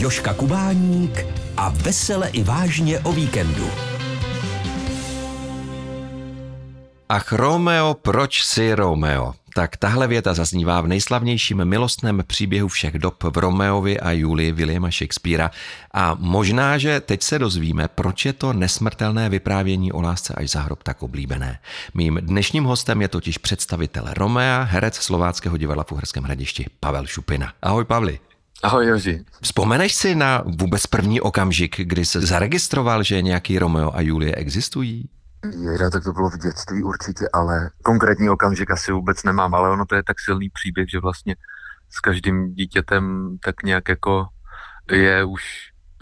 Joška Kubáník a vesele i vážně o víkendu. Ach Romeo, proč si Romeo? Tak tahle věta zaznívá v nejslavnějším milostném příběhu všech dob v Romeovi a Julii Williama Shakespearea. A možná, že teď se dozvíme, proč je to nesmrtelné vyprávění o lásce až za hrob tak oblíbené. Mým dnešním hostem je totiž představitel Romea, herec slováckého divadla v Uherském hradišti Pavel Šupina. Ahoj Pavli. Ahoj Joži. Vzpomeneš si na vůbec první okamžik, kdy se zaregistroval, že nějaký Romeo a Julie existují? Jejda, tak to bylo v dětství určitě, ale konkrétní okamžik asi vůbec nemám, ale ono to je tak silný příběh, že vlastně s každým dítětem tak nějak jako je už,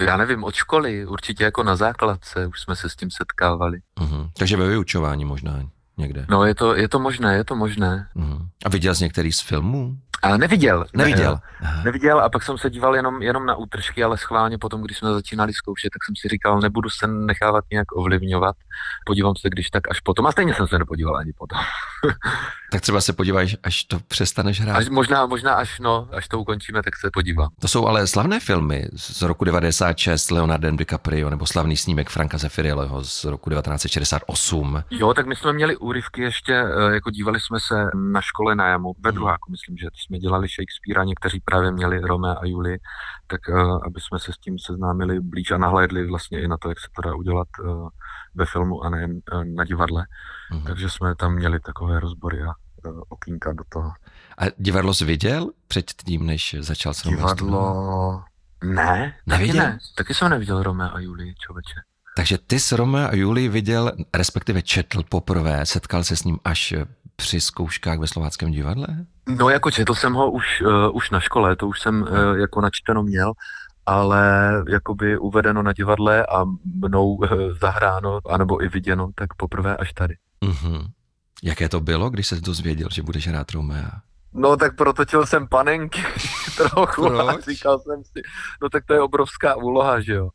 já nevím, od školy, určitě jako na základce, už jsme se s tím setkávali. Uh-huh. Takže ve vyučování možná někde. No je to, je to možné, je to možné. Uh-huh. A viděl jsi některý z filmů? Ale neviděl. Neviděl. Ne, neviděl a pak jsem se díval jenom, jenom na útržky, ale schválně potom, když jsme začínali zkoušet, tak jsem si říkal, nebudu se nechávat nějak ovlivňovat, podívám se když tak až potom. A stejně jsem se nepodíval ani potom. tak třeba se podíváš, až to přestaneš hrát. Až, možná, možná až, no, až to ukončíme, tak se podívám. To jsou ale slavné filmy z roku 96 Leonardo DiCaprio nebo slavný snímek Franka Zeffirelliho z roku 1968. Jo, tak my jsme měli úryvky ještě, eh, jako dívali jsme se na škole na jamu, ve hmm. druháku, myslím, že jsme dělali Shakespearea, někteří právě měli Romea a Julie, tak uh, aby jsme se s tím seznámili blíž a nahlédli vlastně i na to, jak se to dá udělat uh, ve filmu a ne uh, na divadle. Uh-huh. Takže jsme tam měli takové rozbory a okýnka do toho. A divadlo jsi viděl předtím, než začal s? Divadlo... Ne, neviděl? taky ne. Taky jsem neviděl Romea a Julie, člověče. Takže ty s Romeo a Julie viděl, respektive četl poprvé, setkal se s ním až při zkouškách ve slováckém divadle? No jako četl jsem ho už, uh, už na škole, to už jsem uh, jako načteno měl, ale jakoby uvedeno na divadle a mnou uh, zahráno, anebo i viděno, tak poprvé až tady. Uh-huh. Jaké to bylo, když se dozvěděl, že budeš hrát Romea? No tak protočil jsem panenky trochu Proč? a říkal jsem si, no tak to je obrovská úloha, že jo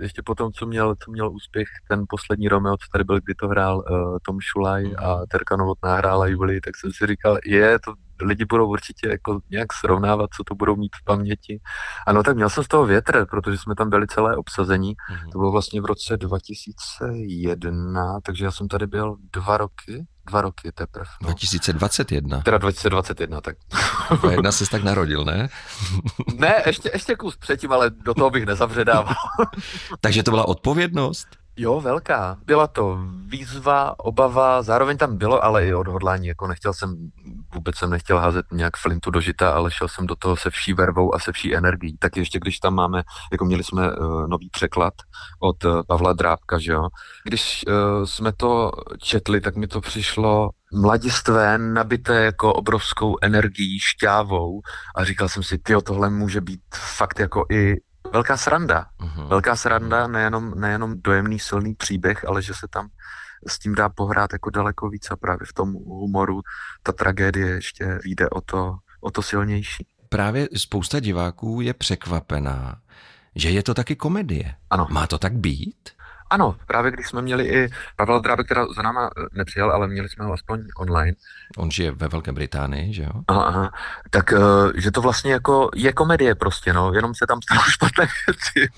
ještě potom, co měl, co měl úspěch ten poslední Romeo, co tady byl, kdy to hrál uh, Tom Šulaj a mhm. Terka Novotná hrála Julie, tak jsem si říkal, je, to lidi budou určitě jako nějak srovnávat, co to budou mít v paměti. Ano, tak měl jsem z toho větr, protože jsme tam byli celé obsazení. Mm-hmm. To bylo vlastně v roce 2001, takže já jsem tady byl dva roky, dva roky teprve. No. 2021. Teda 2021, tak. jedna jsi tak narodil, ne? ne, ještě, ještě kus předtím, ale do toho bych nezavředával. Takže to byla odpovědnost? Jo, velká. Byla to výzva, obava, zároveň tam bylo ale i odhodlání, jako nechtěl jsem, vůbec jsem nechtěl házet nějak flintu do žita, ale šel jsem do toho se vší vervou a se vší energií. Tak ještě když tam máme, jako měli jsme uh, nový překlad od uh, Pavla Drábka, že jo. Když uh, jsme to četli, tak mi to přišlo mladistvé, nabité jako obrovskou energií, šťávou a říkal jsem si, ty tohle může být fakt jako i velká sranda. Uh-huh. Velká sranda, nejenom, nejenom dojemný silný příběh, ale že se tam s tím dá pohrát jako daleko víc a právě v tom humoru ta tragédie ještě vyjde o to, o to silnější. Právě spousta diváků je překvapená, že je to taky komedie. Ano. Má to tak být? Ano, právě když jsme měli i Pavel Drábek, která za náma eh, nepřijel, ale měli jsme ho aspoň online. On žije ve Velké Británii, že jo? Aha, aha. Tak, uh, že to vlastně jako je komedie prostě, no, jenom se tam stanou špatné věci.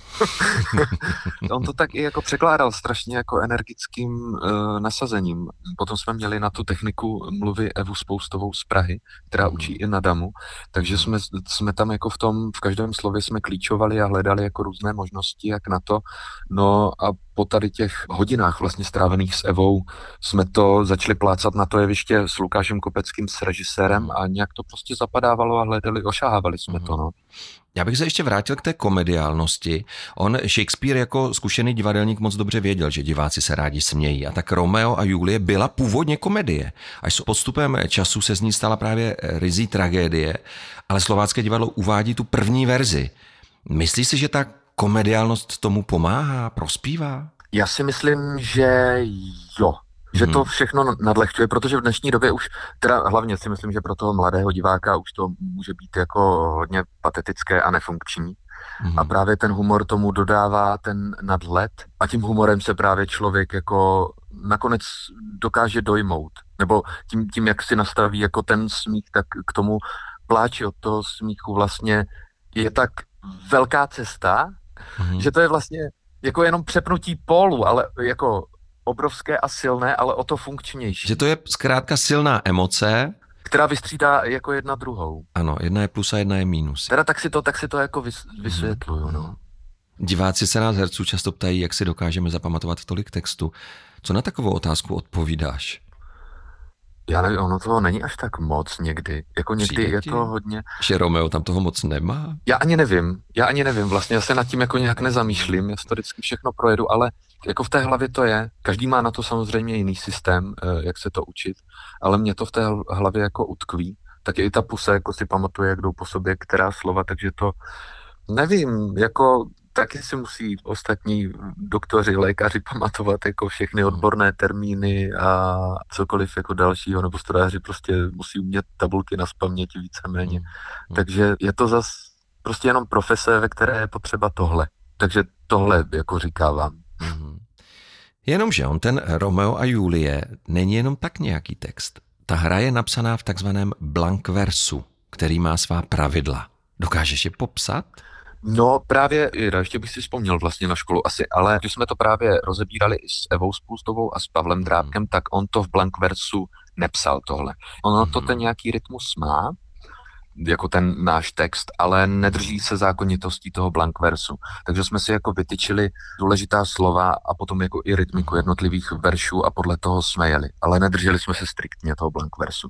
On to tak i jako překládal strašně jako energickým uh, nasazením. Potom jsme měli na tu techniku mluvy Evu Spoustovou z Prahy, která mm. učí i na Damu, takže jsme, jsme tam jako v tom, v každém slově jsme klíčovali a hledali jako různé možnosti, jak na to. No a po tady těch hodinách vlastně strávených s Evou jsme to začali plácat na to jeviště s Lukášem Kopeckým, s režisérem a nějak to prostě zapadávalo a hledali, ošahávali jsme to. No. Já bych se ještě vrátil k té komediálnosti. On, Shakespeare jako zkušený divadelník moc dobře věděl, že diváci se rádi smějí. A tak Romeo a Julie byla původně komedie. Až s podstupem času se z ní stala právě rizí tragédie, ale slovácké divadlo uvádí tu první verzi. Myslíš si, že ta komediálnost tomu pomáhá, prospívá? Já si myslím, že jo. Že to hmm. všechno nadlehčuje, protože v dnešní době už, teda hlavně si myslím, že pro toho mladého diváka už to může být jako hodně patetické a nefunkční. Hmm. A právě ten humor tomu dodává ten nadhled a tím humorem se právě člověk jako nakonec dokáže dojmout. Nebo tím, tím jak si nastaví jako ten smích, tak k tomu pláči od toho smíchu vlastně je tak velká cesta, mm-hmm. že to je vlastně jako jenom přepnutí pólu, ale jako obrovské a silné, ale o to funkčnější. Že to je zkrátka silná emoce, která vystřídá jako jedna druhou. Ano, jedna je plus a jedna je minus. Teda tak si to, tak si to jako vys, vysvětluju, no. Diváci se nás herců často ptají, jak si dokážeme zapamatovat tolik textu. Co na takovou otázku odpovídáš? Já nevím, ono toho není až tak moc někdy. Jako někdy Přijde je to hodně... Že Romeo tam toho moc nemá? Já ani nevím, já ani nevím, vlastně já se nad tím jako nějak nezamýšlím, já to vždycky všechno projedu, ale jako v té hlavě to je. Každý má na to samozřejmě jiný systém, eh, jak se to učit, ale mě to v té hlavě jako utkví. Tak i ta puse jako si pamatuje, jak jdou po sobě která slova, takže to nevím, jako taky si musí ostatní doktoři, lékaři pamatovat jako všechny hmm. odborné termíny a cokoliv jako dalšího, nebo studáři prostě musí umět tabulky na spaměti víceméně. Hmm. Hmm. Takže je to zas prostě jenom profese, ve které je potřeba tohle. Takže tohle jako říkávám. Jenomže on ten Romeo a Julie není jenom tak nějaký text. Ta hra je napsaná v takzvaném blank versu, který má svá pravidla. Dokážeš je popsat? No právě, ještě bych si vzpomněl vlastně na školu asi, ale když jsme to právě rozebírali i s Evou Spůstovou a s Pavlem Drábkem, tak on to v blank versu nepsal tohle. Ono to hmm. ten nějaký rytmus má, jako ten náš text, ale nedrží se zákonitostí toho blank versu. Takže jsme si jako vytyčili důležitá slova a potom jako i rytmiku jednotlivých veršů a podle toho jsme jeli. Ale nedrželi jsme se striktně toho blank versu.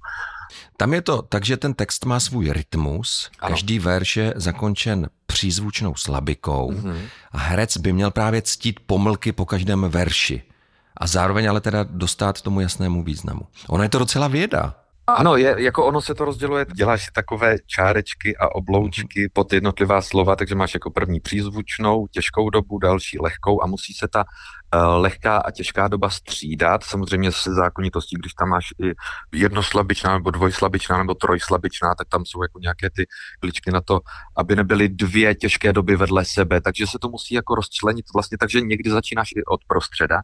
Tam je to tak, že ten text má svůj rytmus, ano. každý verš je zakončen přízvučnou slabikou mm-hmm. a herec by měl právě ctít pomlky po každém verši a zároveň ale teda dostat tomu jasnému významu. Ono je to docela věda. Ano, je, jako ono se to rozděluje, děláš si takové čárečky a obloučky pod jednotlivá slova, takže máš jako první přízvučnou, těžkou dobu, další lehkou a musí se ta lehká a těžká doba střídat. Samozřejmě se zákonitostí, když tam máš i jednoslabičná nebo dvojslabičná nebo trojslabičná, tak tam jsou jako nějaké ty kličky na to, aby nebyly dvě těžké doby vedle sebe, takže se to musí jako rozčlenit vlastně, takže někdy začínáš i od prostředa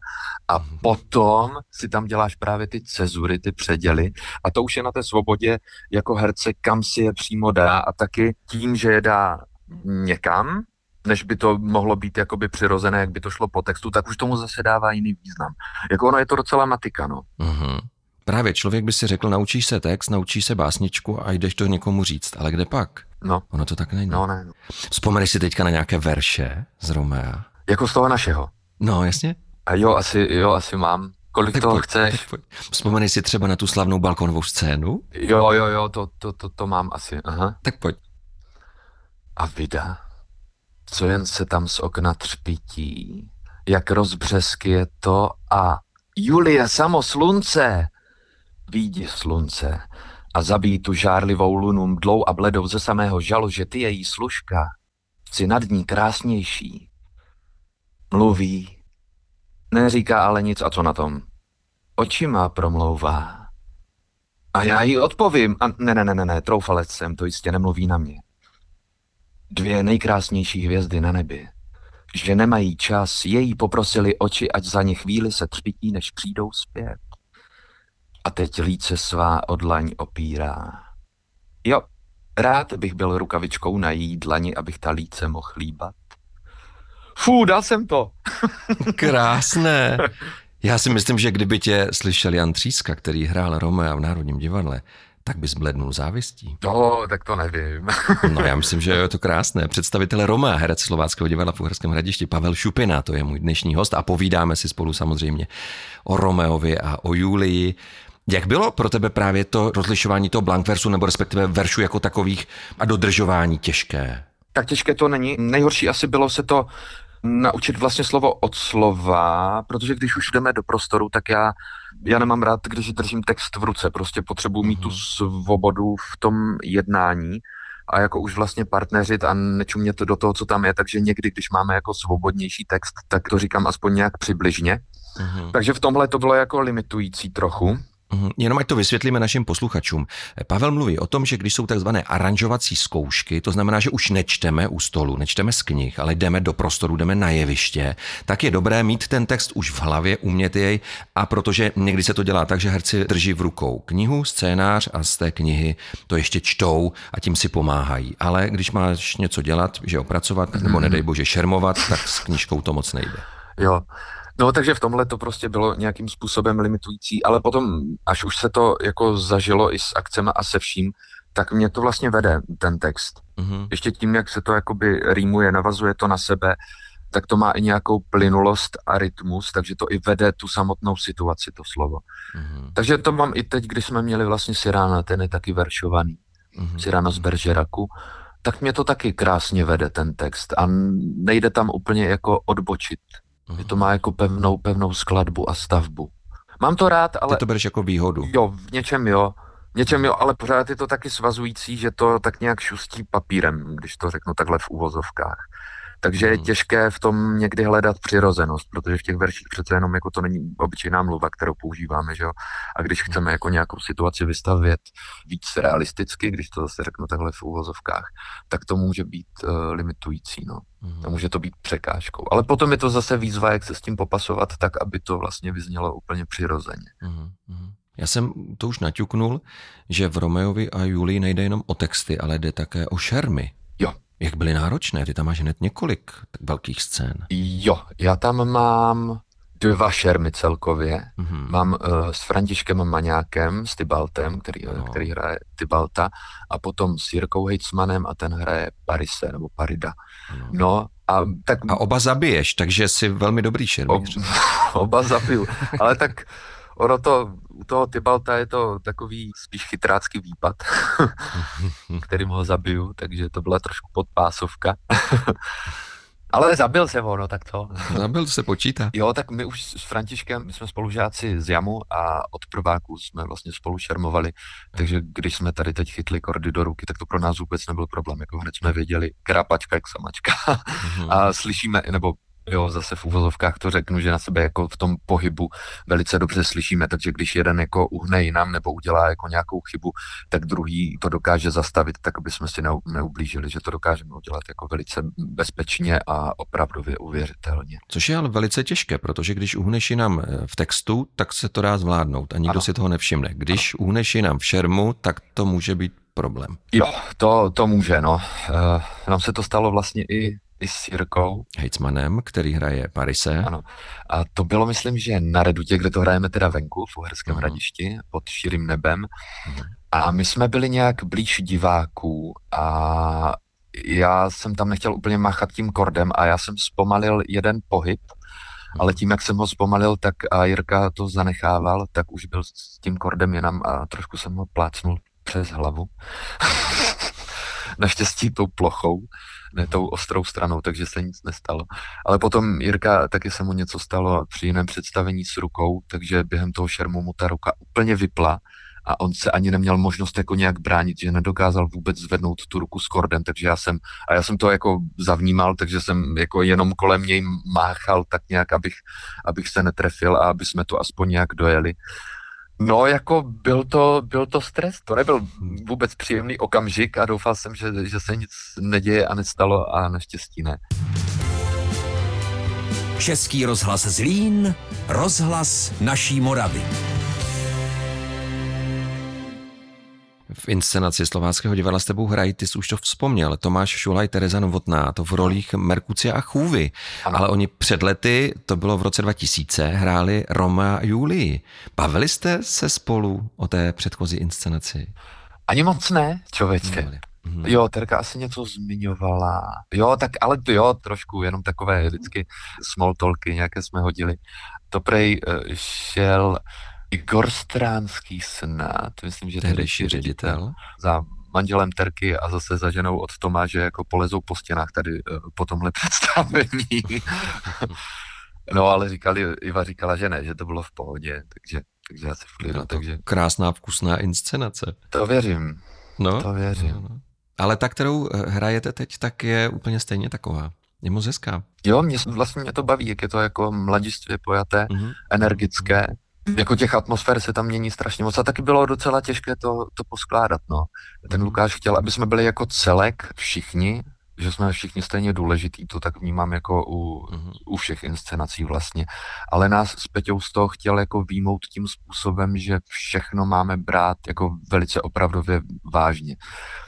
a mhm. potom si tam děláš právě ty cezury, ty předěly a to už je na té svobodě jako herce, kam si je přímo dá a taky tím, že je dá někam, než by to mohlo být jakoby přirozené, jak by to šlo po textu, tak už tomu zase dává jiný význam. Jako ono je to docela matika, no. Uh-huh. Právě člověk by si řekl, naučíš se text, naučíš se básničku a jdeš to někomu říct, ale kde pak? No. Ono to tak není. No, ne. No. Vzpomeneš si teďka na nějaké verše z Romea? Jako z toho našeho? No, jasně. A jo, asi, jo, asi mám. Kolik tak toho pojď, chceš? Tak pojď. Vzpomeneš si třeba na tu slavnou balkonovou scénu? Jo, jo, jo, to, to, to, to mám asi. Aha. Tak pojď. A vida, co jen se tam z okna třpití, jak rozbřesky je to a Julie, samo slunce! Výjdi slunce a zabij tu žárlivou lunu mdlou a bledou ze samého žalu, že ty její služka, jsi nad ní krásnější. Mluví, Neříká ale nic a co na tom. Očima promlouvá. A já jí odpovím. A ne, ne, ne, ne, ne, troufalec jsem, to jistě nemluví na mě. Dvě nejkrásnější hvězdy na nebi. Že nemají čas, její poprosili oči, ať za ně chvíli se třpití, než přijdou zpět. A teď líce svá odlaň opírá. Jo, rád bych byl rukavičkou na její dlani, abych ta líce mohl líbat. Fú, dal jsem to. Krásné. Já si myslím, že kdyby tě slyšel Jan Tříska, který hrál Romea v Národním divadle, tak bys blednul závistí. No, tak to nevím. no já myslím, že je to krásné. Představitel Romea, herec Slováckého divadla v Uherském hradišti, Pavel Šupina, to je můj dnešní host a povídáme si spolu samozřejmě o Romeovi a o Julii. Jak bylo pro tebe právě to rozlišování toho blankversu nebo respektive veršů jako takových a dodržování těžké? Tak těžké to není. Nejhorší asi bylo se to naučit vlastně slovo od slova, protože když už jdeme do prostoru, tak já, já nemám rád, když držím text v ruce, prostě potřebuji mít tu mhm. svobodu v tom jednání a jako už vlastně partneřit a nečumět do toho, co tam je, takže někdy, když máme jako svobodnější text, tak to říkám aspoň nějak přibližně. Mm-hmm. Takže v tomhle to bylo jako limitující trochu. Mhm. Jenom ať to vysvětlíme našim posluchačům. Pavel mluví o tom, že když jsou takzvané aranžovací zkoušky, to znamená, že už nečteme u stolu, nečteme z knih, ale jdeme do prostoru, jdeme na jeviště, tak je dobré mít ten text už v hlavě, umět jej a protože někdy se to dělá tak, že herci drží v rukou knihu, scénář a z té knihy to ještě čtou a tím si pomáhají. Ale když máš něco dělat, že opracovat, nebo nedej bože šermovat, tak s knížkou to moc nejde. Jo, No takže v tomhle to prostě bylo nějakým způsobem limitující, ale potom, až už se to jako zažilo i s akcemi a se vším, tak mě to vlastně vede, ten text. Mm-hmm. Ještě tím, jak se to jakoby rýmuje, navazuje to na sebe, tak to má i nějakou plynulost a rytmus, takže to i vede tu samotnou situaci, to slovo. Mm-hmm. Takže to mám i teď, když jsme měli vlastně Sirána, ten je taky veršovaný. Mm-hmm. Sirána z Beržeraku tak mě to taky krásně vede ten text a nejde tam úplně jako odbočit. Že to má jako pevnou, pevnou skladbu a stavbu. Mám to rád, ale... Ty to bereš jako výhodu. Jo, v něčem jo. V něčem jo, ale pořád je to taky svazující, že to tak nějak šustí papírem, když to řeknu takhle v úvozovkách. Takže je hmm. těžké v tom někdy hledat přirozenost, protože v těch verších přece jenom jako to není obyčejná mluva, kterou používáme, že jo? A když hmm. chceme jako nějakou situaci vystavět víc realisticky, když to zase řeknu takhle v úvozovkách, tak to může být uh, limitující, no. Mm. A může to být překážkou. Ale potom je to zase výzva, jak se s tím popasovat tak, aby to vlastně vyznělo úplně přirozeně. Já jsem to už naťuknul, že v Romeovi a Julii nejde jenom o texty, ale jde také o šermy. Jak byly náročné? Ty tam máš hned několik velkých scén. Jo, já tam mám dva šermy celkově. Mm-hmm. Mám uh, s Františkem Maňákem, s Tybaltem, který, no. který hraje Tybalta, a potom s Jirkou Hejcmanem a ten hraje Parise nebo Parida. No. no a, tak... a oba zabiješ, takže jsi velmi dobrý šermíř. Ob, oba zabiju, ale tak ono to, u toho Tybalta je to takový spíš chytrácký výpad, kterým ho zabiju, takže to byla trošku podpásovka. Ale zabil se ono, tak to. Zabil se počítá. Jo, tak my už s Františkem, my jsme spolužáci z Jamu a od prváků jsme vlastně spolu šermovali, takže když jsme tady teď chytli kordy do ruky, tak to pro nás vůbec nebyl problém, jako hned jsme věděli, krapačka jak samačka. Mhm. a slyšíme, nebo jo, zase v úvozovkách to řeknu, že na sebe jako v tom pohybu velice dobře slyšíme, takže když jeden jako uhne jinam nebo udělá jako nějakou chybu, tak druhý to dokáže zastavit, tak aby jsme si neublížili, že to dokážeme udělat jako velice bezpečně a opravdově uvěřitelně. Což je ale velice těžké, protože když uhneš jinam eh, v textu, tak se to dá zvládnout a nikdo ano. si toho nevšimne. Když ano. uhneš jinam v šermu, tak to může být problém. Jo, to, to může, no. Uh, nám se to stalo vlastně i i s Jirkou. Hejcmanem, který hraje Parise. Ano. A to bylo, myslím, že na Redutě, kde to hrajeme teda venku, v Uherském uh-huh. hradišti, pod širým nebem. Uh-huh. A my jsme byli nějak blíž diváků a já jsem tam nechtěl úplně machat tím kordem a já jsem zpomalil jeden pohyb, uh-huh. ale tím, jak jsem ho zpomalil, tak a Jirka to zanechával, tak už byl s tím kordem jenom a trošku jsem ho plácnul přes hlavu. Naštěstí tou plochou ne tou ostrou stranou, takže se nic nestalo. Ale potom Jirka, taky se mu něco stalo při jiném představení s rukou, takže během toho šermu mu ta ruka úplně vypla a on se ani neměl možnost jako nějak bránit, že nedokázal vůbec zvednout tu ruku s kordem, takže já jsem, a já jsem to jako zavnímal, takže jsem jako jenom kolem něj máchal tak nějak, abych, abych se netrefil a aby jsme to aspoň nějak dojeli. No, jako byl to, byl to stres, to nebyl vůbec příjemný okamžik a doufal jsem, že, že se nic neděje a nestalo a naštěstí ne. Český rozhlas Zlín, rozhlas naší Moravy. V inscenaci Slováckého divadla s tebou hrají, ty jsi už to vzpomněl, Tomáš Šulaj, Tereza Novotná, to v rolích Merkucia a Chůvy. Ano. Ale oni před lety, to bylo v roce 2000, hráli Roma a Julii. Bavili jste se spolu o té předchozí inscenaci? Ani moc ne, člověče. Hmm. Jo, Terka asi něco zmiňovala. Jo, tak ale to jo, trošku, jenom takové vždycky small talky nějaké jsme hodili. To prej uh, šel Igor Stránský snad, myslím, že tehdejší ředitel. Za manželem Terky a zase za ženou od Tomáže jako polezou po stěnách tady uh, po tomhle představení. no ale říkali, Iva říkala, že ne, že to bylo v pohodě, takže, takže asi v klidu. Takže... Krásná, vkusná inscenace. To věřím. No, to věřím. No, no. Ale ta, kterou eh, hrajete teď, tak je úplně stejně taková. Je moc hezká. Jo, mě, vlastně mě to baví, jak je to jako mladistvě pojaté, mm-hmm. energické jako těch atmosfér se tam mění strašně moc a taky bylo docela těžké to, to poskládat, no. Ten Lukáš chtěl, aby jsme byli jako celek všichni, že jsme všichni stejně důležitý, to tak vnímám jako u, mm-hmm. u všech inscenací vlastně. Ale nás s Peťou z toho chtěl jako výmout tím způsobem, že všechno máme brát jako velice opravdově vážně.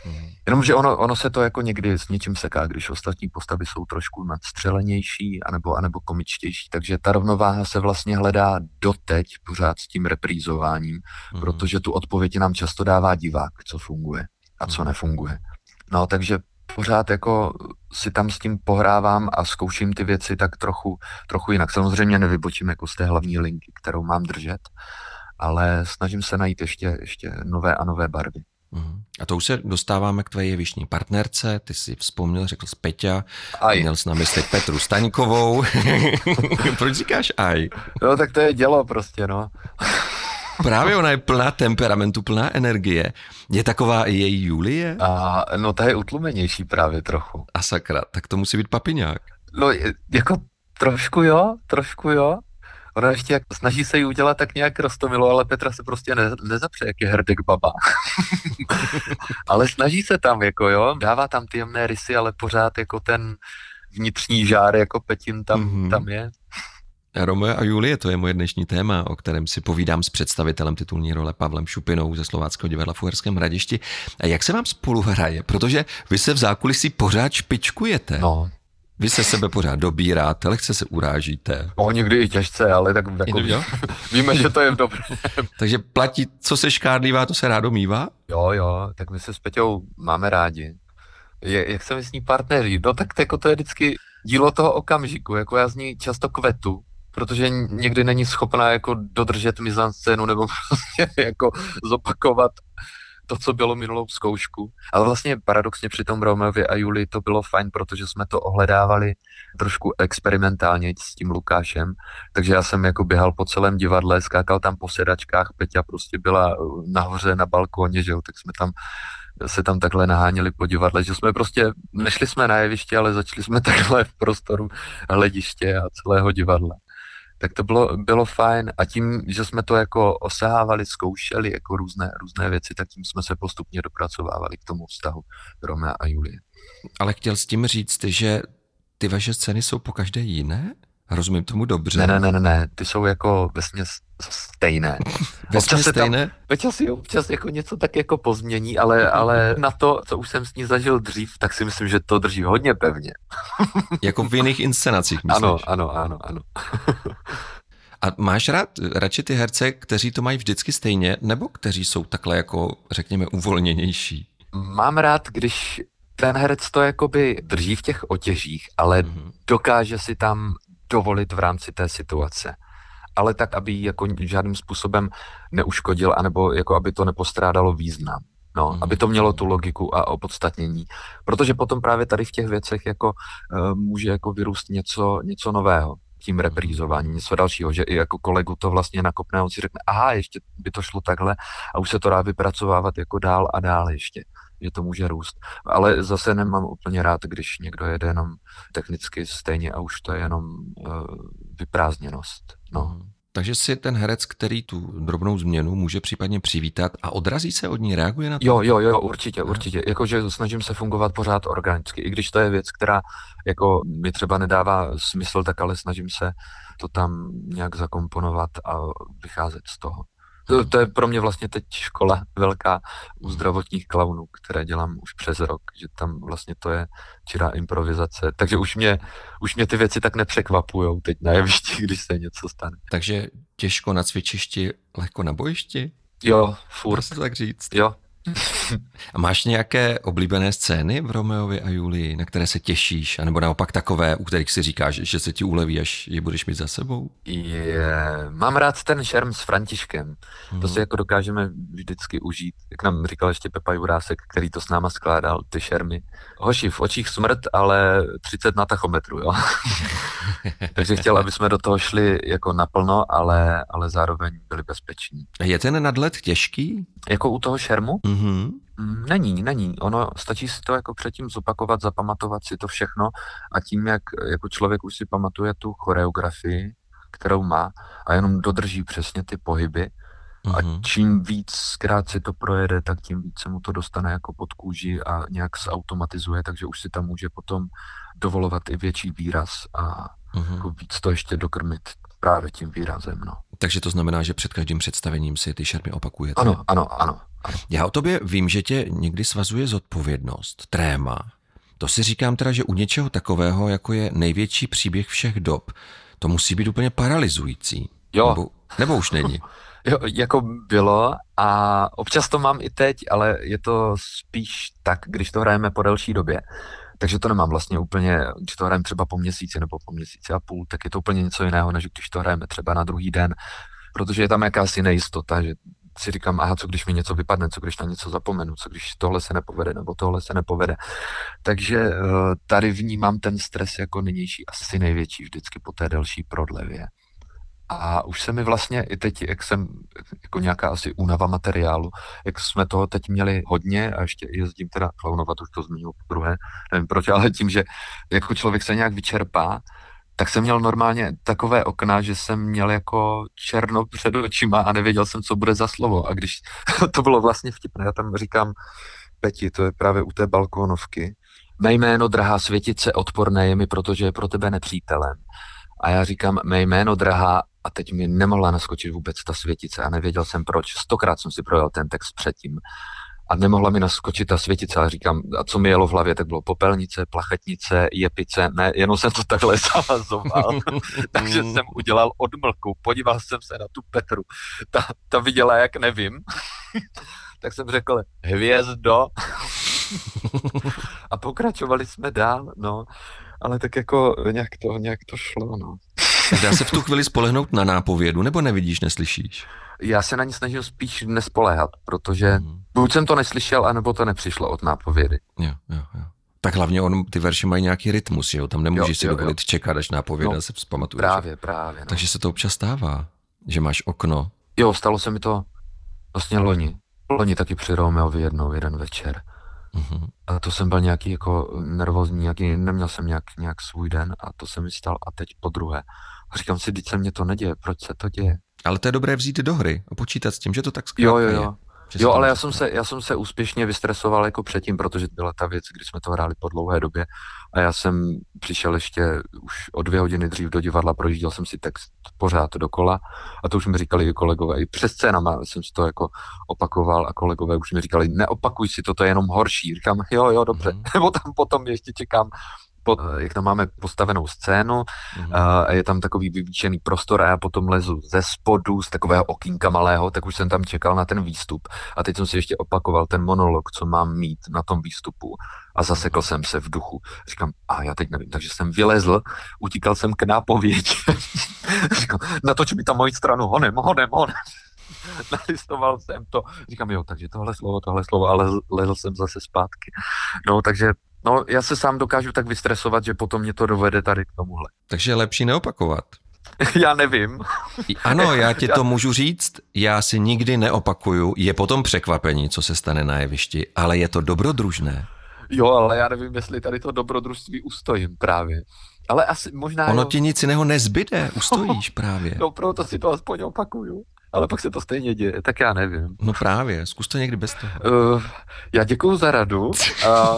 Mm-hmm. Jenomže ono, ono se to jako někdy s něčím seká, když ostatní postavy jsou trošku nadstřelenější anebo, anebo komičtější. Takže ta rovnováha se vlastně hledá doteď pořád s tím reprízováním, mm-hmm. protože tu odpověď nám často dává divák, co funguje a co mm-hmm. nefunguje. No, takže pořád jako si tam s tím pohrávám a zkouším ty věci tak trochu, trochu jinak. Samozřejmě nevybočím jako z té hlavní linky, kterou mám držet, ale snažím se najít ještě, ještě nové a nové barvy. Mhm. A to už se dostáváme k tvé jevišní partnerce. Ty jsi vzpomněl, řekl z Peťa, aj. měl jsi na mysli Petru Staňkovou. Proč říkáš aj? No tak to je dělo prostě, no. Právě ona je plná temperamentu, plná energie. Je taková i její Julie? A, no ta je utlumenější právě trochu. A sakra, tak to musí být papiňák. No jako trošku jo, trošku jo. Ona ještě jak, snaží se jí udělat tak nějak rostomilo, ale Petra se prostě ne, nezapře, jak je hrdek baba. ale snaží se tam, jako jo, dává tam ty jemné rysy, ale pořád jako ten vnitřní žár jako Petin tam, mm-hmm. tam je. Romeo a Julie, to je moje dnešní téma, o kterém si povídám s představitelem titulní role Pavlem Šupinou ze Slováckého divadla v Uherském hradišti. A jak se vám spolu hraje? Protože vy se v zákulisí pořád špičkujete. No. Vy se sebe pořád dobíráte, lehce se urážíte. O, někdy i těžce, ale tak jako, víme, že to je dobré. Takže platí, co se škádlívá, to se rádo mívá? Jo, jo, tak my se s Peťou máme rádi. Je, jak jsme s ní partneři? No tak jako to je vždycky dílo toho okamžiku, jako já z ní často kvetu, protože někdy není schopná jako dodržet mizanscénu nebo prostě jako zopakovat to, co bylo minulou zkoušku. Ale vlastně paradoxně při tom Romeovi a Juli to bylo fajn, protože jsme to ohledávali trošku experimentálně s tím Lukášem, takže já jsem jako běhal po celém divadle, skákal tam po sedačkách, Peťa prostě byla nahoře na balkóně, že jo, tak jsme tam se tam takhle naháněli po divadle, že jsme prostě, nešli jsme na jeviště, ale začali jsme takhle v prostoru hlediště a celého divadla tak to bylo, bylo fajn a tím, že jsme to jako osahávali, zkoušeli jako různé, různé věci, tak tím jsme se postupně dopracovávali k tomu vztahu Romea a Julie. Ale chtěl s tím říct, že ty vaše scény jsou po každé jiné? Rozumím tomu dobře. Ne, ne, ne, ne, ne. ty jsou jako vesměs stejné. Vesměs stejné? Tam, občas si občas jako něco tak jako pozmění, ale, ale na to, co už jsem s ní zažil dřív, tak si myslím, že to drží hodně pevně. jako v jiných inscenacích, myslíš? Ano, ano, ano, ano. A máš rád radši ty herce, kteří to mají vždycky stejně, nebo kteří jsou takhle jako, řekněme, uvolněnější? Mám rád, když ten herec to jakoby drží v těch otěžích, ale mm-hmm. dokáže si tam dovolit v rámci té situace. Ale tak, aby ji jako žádným způsobem neuškodil, anebo jako aby to nepostrádalo význam. No, mm. aby to mělo tu logiku a opodstatnění. Protože potom právě tady v těch věcech jako uh, může jako vyrůst něco, něco nového tím reprízováním, něco dalšího, že i jako kolegu to vlastně nakopne, on si řekne, aha, ještě by to šlo takhle a už se to dá vypracovávat jako dál a dál ještě že to může růst. Ale zase nemám úplně rád, když někdo jede jenom technicky stejně a už to je jenom uh, vyprázdněnost. No. Takže si ten herec, který tu drobnou změnu může případně přivítat a odrazí se od ní, reaguje na to? Jo, jo, jo, určitě, určitě. Jakože snažím se fungovat pořád organicky, i když to je věc, která jako mi třeba nedává smysl, tak ale snažím se to tam nějak zakomponovat a vycházet z toho. To, to je pro mě vlastně teď škola velká u zdravotních klaunů, které dělám už přes rok, že tam vlastně to je čirá improvizace. Takže už mě, už mě ty věci tak nepřekvapujou teď na jevišti, když se něco stane. Takže těžko na cvičišti, lehko na bojišti? Jo, furt. Dá se to tak říct? Jo, a máš nějaké oblíbené scény v Romeovi a Julii, na které se těšíš, anebo naopak takové, u kterých si říkáš, že se ti uleví, až je budeš mít za sebou? Je, mám rád ten šerm s Františkem. Hmm. To si jako dokážeme vždycky užít. Jak nám říkal ještě Pepa Jurásek, který to s náma skládal, ty šermy. Hoši, v očích smrt, ale 30 na tachometru, jo. Takže chtěl, aby jsme do toho šli jako naplno, ale, ale zároveň byli bezpeční. Je ten nadlet těžký? Jako u toho šermu? Mm-hmm. Není, není. Ono stačí si to jako předtím zopakovat, zapamatovat si to všechno a tím, jak jako člověk už si pamatuje tu choreografii, kterou má a jenom dodrží přesně ty pohyby a Mhm. čím víc zkrát si to projede, tak tím víc se mu to dostane jako pod kůži a nějak zautomatizuje, takže už si tam může potom dovolovat i větší výraz a Mhm. jako víc to ještě dokrmit právě tím výrazem. No. Takže to znamená, že před každým představením si ty šermy opakujete. Ano, ano, ano. Já o tobě vím, že tě někdy svazuje zodpovědnost, tréma. To si říkám teda, že u něčeho takového, jako je největší příběh všech dob, to musí být úplně paralyzující. Jo. Nebo, nebo už není. Jo, jako bylo a občas to mám i teď, ale je to spíš tak, když to hrajeme po delší době. Takže to nemám vlastně úplně, když to hrajeme třeba po měsíci nebo po měsíci a půl, tak je to úplně něco jiného, než když to hrajeme třeba na druhý den, protože je tam jakási nejistota, že si říkám, aha, co když mi něco vypadne, co když na něco zapomenu, co když tohle se nepovede, nebo tohle se nepovede. Takže eh, tady vnímám ten stres jako nynější asi největší vždycky po té delší prodlevě. A už se mi vlastně i teď, jak jsem, jako nějaká asi únava materiálu, jak jsme toho teď měli hodně a ještě jezdím teda klaunovat, už to zmínil po druhé, nevím proč, ale tím, že jako člověk se nějak vyčerpá, tak jsem měl normálně takové okna, že jsem měl jako černo před očima a nevěděl jsem, co bude za slovo. A když to bylo vlastně vtipné, já tam říkám Peti, to je právě u té balkónovky, mé jméno, drahá světice, odporné je mi, protože je pro tebe nepřítelem. A já říkám, mé jméno, drahá, a teď mi nemohla naskočit vůbec ta světice a nevěděl jsem proč. Stokrát jsem si projel ten text předtím a nemohla mi naskočit ta světice, ale říkám, a co mi jelo v hlavě, tak bylo popelnice, plachetnice, jepice, ne, jenom jsem to takhle zavazoval. Takže jsem udělal odmlku, podíval jsem se na tu Petru, ta, ta viděla, jak nevím, tak jsem řekl, hvězdo, a pokračovali jsme dál, no, ale tak jako nějak to, nějak to šlo, no. Dá se v tu chvíli spolehnout na nápovědu, nebo nevidíš, neslyšíš? Já se na ní snažil spíš nespoléhat, protože Mhm. buď jsem to neslyšel, anebo to nepřišlo od nápovědy. Jo, jo, jo. Tak hlavně on, ty verše mají nějaký rytmus, jo? Tam nemůžeš Jo, si jo, dovolit čekat, až nápověda No, se vzpamatuje. Právě, právě. No. Takže se to občas stává, že máš okno. Jo, stalo se mi to vlastně loni. Loni taky při Romeovi jednou, jeden večer. Mhm. A to jsem byl nějaký jako nervózní, nějaký, neměl jsem nějak, nějak svůj den a to se mi stalo a teď po druhé. A říkám si, teď se mně to neděje, proč se to děje? Ale to je dobré vzít do hry a počítat s tím, že to tak Jo, zkrátka jo, je. jo. Jo, ale já jsem, se, já jsem se úspěšně vystresoval jako předtím, protože byla ta věc, kdy jsme to hráli po dlouhé době a já jsem přišel ještě už o dvě hodiny dřív do divadla, projížděl jsem si text pořád dokola a to už mi říkali i kolegové, i přes scénama jsem si to jako opakoval a kolegové už mi říkali, neopakuj si to, to je jenom horší. Říkám, jo, jo, dobře. Mhm. Nebo tam potom ještě čekám, pod, jak tam máme postavenou scénu, Mhm. a je tam takový vyvýšený prostor a já potom lezu ze spodu, z takového okýnka malého, tak už jsem tam čekal na ten výstup. A teď jsem si ještě opakoval ten monolog, co mám mít na tom výstupu. A zasekl jsem se v duchu. Říkám, a já teď nevím, takže jsem vylezl, utíkal jsem k nápovědi. Říkám, natoč mi tam moji stranu, honem, honem, honem. Nalistoval jsem to. Říkám, jo, takže tohle slovo, tohle slovo, ale lezl jsem zase zpátky. No, takže No, já se sám dokážu tak vystresovat, že potom mě to dovede tady k tomuhle. Takže je lepší neopakovat. Já nevím. Ano, já ti to můžu říct, já si nikdy neopakuju, je potom překvapení, co se stane na jevišti, ale je to dobrodružné. Jo, ale já nevím, jestli tady to dobrodružství ustojím právě. Ale asi možná... Ono jo. ti nic jiného nezbyde, ustojíš právě. No proto si to aspoň opakuju. Ale pak se to stejně děje, tak já nevím. No právě, zkus to někdy bez toho. Uh, já děkuju za radu. A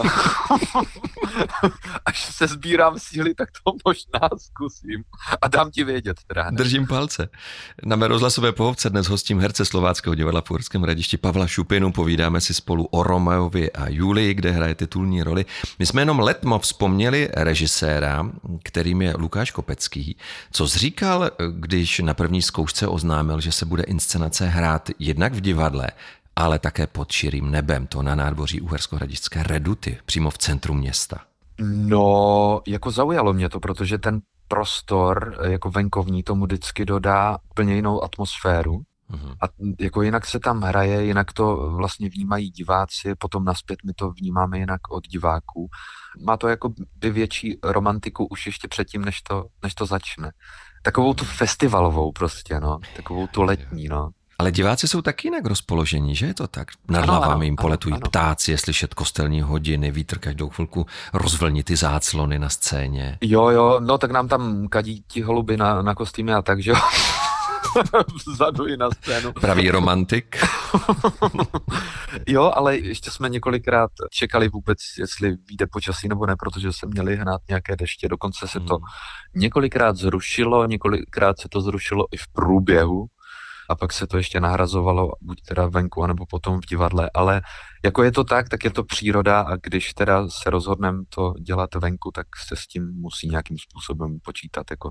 až se sbírám síly, tak to možná zkusím. A dám ti vědět teda. Držím palce. Na mé rozhlasové pohovce dnes hostím herce Slováckého divadla v Uherském hradišti Pavla Šupinu. Povídáme si spolu o Romeovi a Julii, kde hraje titulní roli. My jsme jenom letmo vzpomněli režiséra, kterým je Lukáš Kopecký. Co zříkal, když na první zkoušce oznámil, že se bude inscenace hrát jednak v divadle, ale také pod širým nebem, to na nádvoří Uhersko-Hradišťské Reduty, přímo v centru města. No, jako zaujalo mě to, protože ten prostor eh, jako venkovní tomu vždycky dodá úplně jinou atmosféru. Mhm. A jako jinak se tam hraje, jinak to vlastně vnímají diváci, potom naspět my to vnímáme jinak od diváků. Má to jako by větší romantiku už ještě předtím, než to, než to začne. Takovou tu festivalovou prostě, no. Takovou tu letní, no. Ale diváci jsou taky jinak rozpoložení, že je to tak? Nad hlavami jim poletují ano, ano. ptáci, je slyšet kostelní hodiny, vítr každou chvilku rozvlní ty záclony na scéně. Jo, jo, no tak nám tam kadí ti holuby na, na kostýmy a tak, že jo. vzadu i na scénu. Pravý romantik. jo, ale ještě jsme několikrát čekali vůbec, jestli vyjde počasí nebo ne, protože se měli hnát nějaké deště. Dokonce se to hmm. několikrát zrušilo, několikrát se to zrušilo i v průběhu a pak se to ještě nahrazovalo buď teda venku, anebo potom v divadle, ale jako je to tak, tak je to příroda a když teda se rozhodneme to dělat venku, tak se s tím musí nějakým způsobem počítat, jako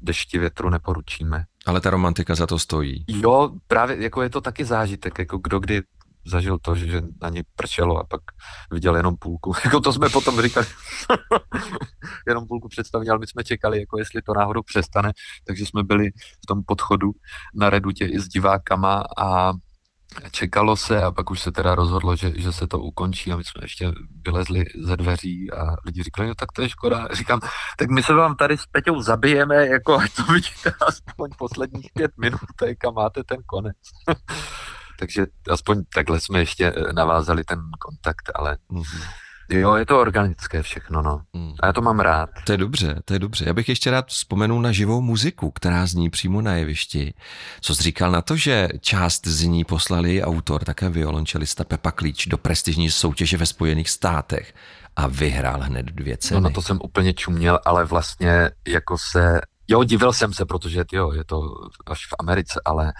dešti větru neporučíme. Ale ta romantika za to stojí. Jo, právě jako je to taky zážitek, jako kdo kdy zažil to, že na něj prčelo a pak viděl jenom půlku. Jako to jsme potom říkali, jenom půlku představení, ale my jsme čekali, jako jestli to náhodou přestane, takže jsme byli v tom podchodu na Redutě i s divákama a čekalo se a pak už se teda rozhodlo, že, že se to ukončí a my jsme ještě vylezli ze dveří a lidi říkali, no tak to je škoda. Říkám, tak my se vám tady s Peťou zabijeme, jako to vidíte aspoň posledních pět minut, a máte ten konec. Takže aspoň takhle jsme ještě eh, navázali ten kontakt, ale mm-hmm. Jo, je to organické všechno, no. Hmm. A já to mám rád. To je dobře, to je dobře. Já bych ještě rád vzpomenul na živou muziku, která zní přímo na jevišti. Co jsi říkal na to, že část z ní poslali autor, také violončelista Pepa Klíč, do prestižní soutěže ve Spojených státech a vyhrál hned dvě ceny. No na to jsem úplně čuměl, ale vlastně jako se, jo, divil jsem se, protože jo, je to až v Americe, ale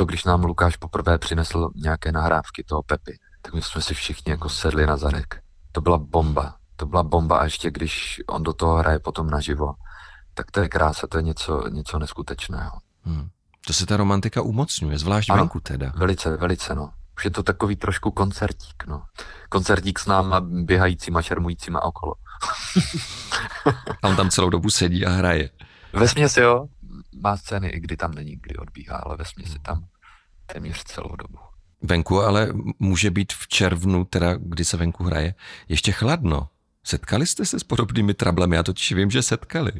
to, když nám Lukáš poprvé přinesl nějaké nahrávky toho Pepy, tak my jsme si všichni jako sedli na zadek to byla bomba. To byla bomba a ještě když on do toho hraje potom naživo, tak to je krása, to je něco, něco neskutečného. Hmm. To se ta romantika umocňuje, zvlášť ano, venku teda. Velice, velice, no. Už je to takový trošku koncertík, no. Koncertík s náma běhajícíma, šermujícíma okolo. a on tam celou dobu sedí a hraje. Vesměs jo, má scény, i kdy tam není, kdy odbíhá, ale vesměs je tam téměř celou dobu. Venku ale může být v červnu, teda kdy se venku hraje, ještě chladno. Setkali jste se s podobnými trablemi? Já totiž vím, že setkali.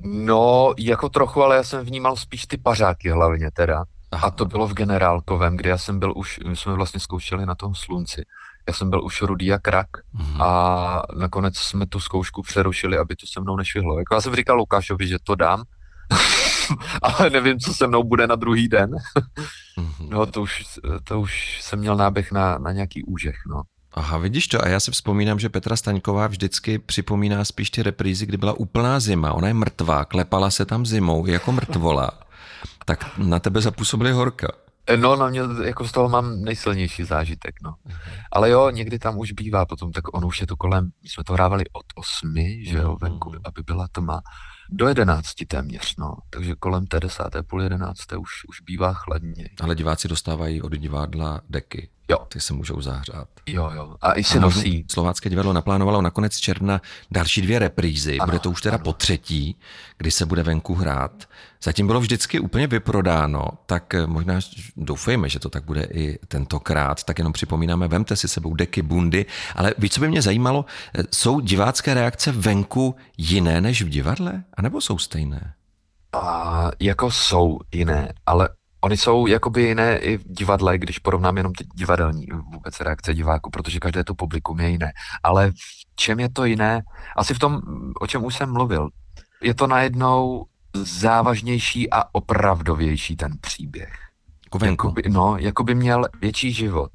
No, jako trochu, ale já jsem vnímal spíš ty pařáky hlavně teda. Aha. A to bylo v Generálkovém, kde já jsem byl už, my jsme vlastně zkoušeli na tom slunci. Já jsem byl už rudý jak rak mhm. a nakonec jsme tu zkoušku přerušili, aby to se mnou nešvihlo. Jako já jsem říkal Lukášovi, že to dám, ale nevím, co se mnou bude na druhý den. mm-hmm. No to už, to už jsem měl náběh na, na nějaký úžeh, no. Aha, vidíš to. A já si vzpomínám, že Petra Staňková vždycky připomíná spíš ty reprízy, kdy byla úplná zima. Ona je mrtvá, klepala se tam zimou jako mrtvola. tak na tebe zapůsobily horka. No, na mě jako z toho mám nejsilnější zážitek, no. Ale jo, někdy tam už bývá potom, tak on už je to kolem, my jsme to hrávali od osmi, že jo, venku, mhm. aby byla tma do jedenácti téměř, no. Takže kolem té desáté, půl jedenácté už, už bývá chladně. Ale diváci dostávají od divadla deky. Jo. Ty se můžou zahřát. Jo, jo. A i si nosí. Slovácké divadlo naplánovalo na konec června další dvě reprízy. Ano, bude to už teda ano. po třetí, kdy se bude venku hrát. Zatím bylo vždycky úplně vyprodáno, tak možná doufejme, že to tak bude i tentokrát. Tak jenom připomínáme, vemte si sebou deky, bundy. Ale víš, co by mě zajímalo? Jsou divácké reakce venku jiné než v divadle? A nebo jsou stejné? A, jako jsou jiné, ale Oni jsou jakoby jiné i v divadle, když porovnám jenom ty divadelní vůbec reakce diváků, protože každé to publikum je jiné. Ale v čem je to jiné? Asi v tom, o čem už jsem mluvil. Je to najednou závažnější a opravdovější ten příběh. Jako venku. Jakoby, no, jako by měl větší život.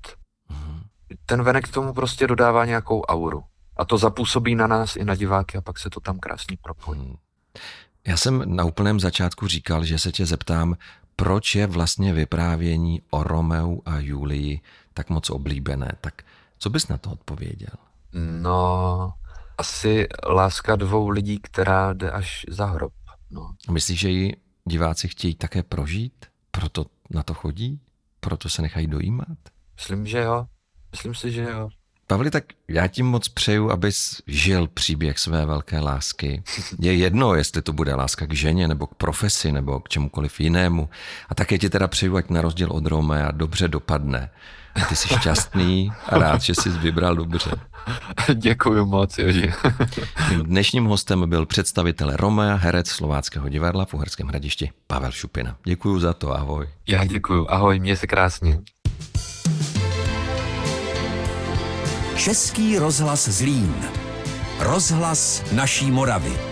Mhm. Ten venek tomu prostě dodává nějakou auru. A to zapůsobí na nás i na diváky a pak se to tam krásně propojí. Hmm. Já jsem na úplném začátku říkal, že se tě zeptám, proč je vlastně vyprávění o Romeu a Julii tak moc oblíbené. Tak co bys na to odpověděl? No, asi láska dvou lidí, která jde až za hrob. No. Myslíš, že ji diváci chtějí také prožít? Proto na to chodí? Proto se nechají dojímat? Myslím, že jo. Myslím si, že jo. Pavli, tak já ti moc přeju, abys žil příběh své velké lásky. Je jedno, jestli to bude láska k ženě, nebo k profesi, nebo k čemukoliv jinému. A také ti teda přeju, ať na rozdíl od Romea dobře dopadne. A ty jsi šťastný a rád, že jsi vybral dobře. Děkuji moc, Joži. Dnešním hostem byl představitel Romea, herec Slováckého divadla v Uherském hradišti Pavel Šupina. Děkuji za to, ahoj. Já děkuji, ahoj, měj se krásně. Český rozhlas Zlín. Rozhlas naší Moravy.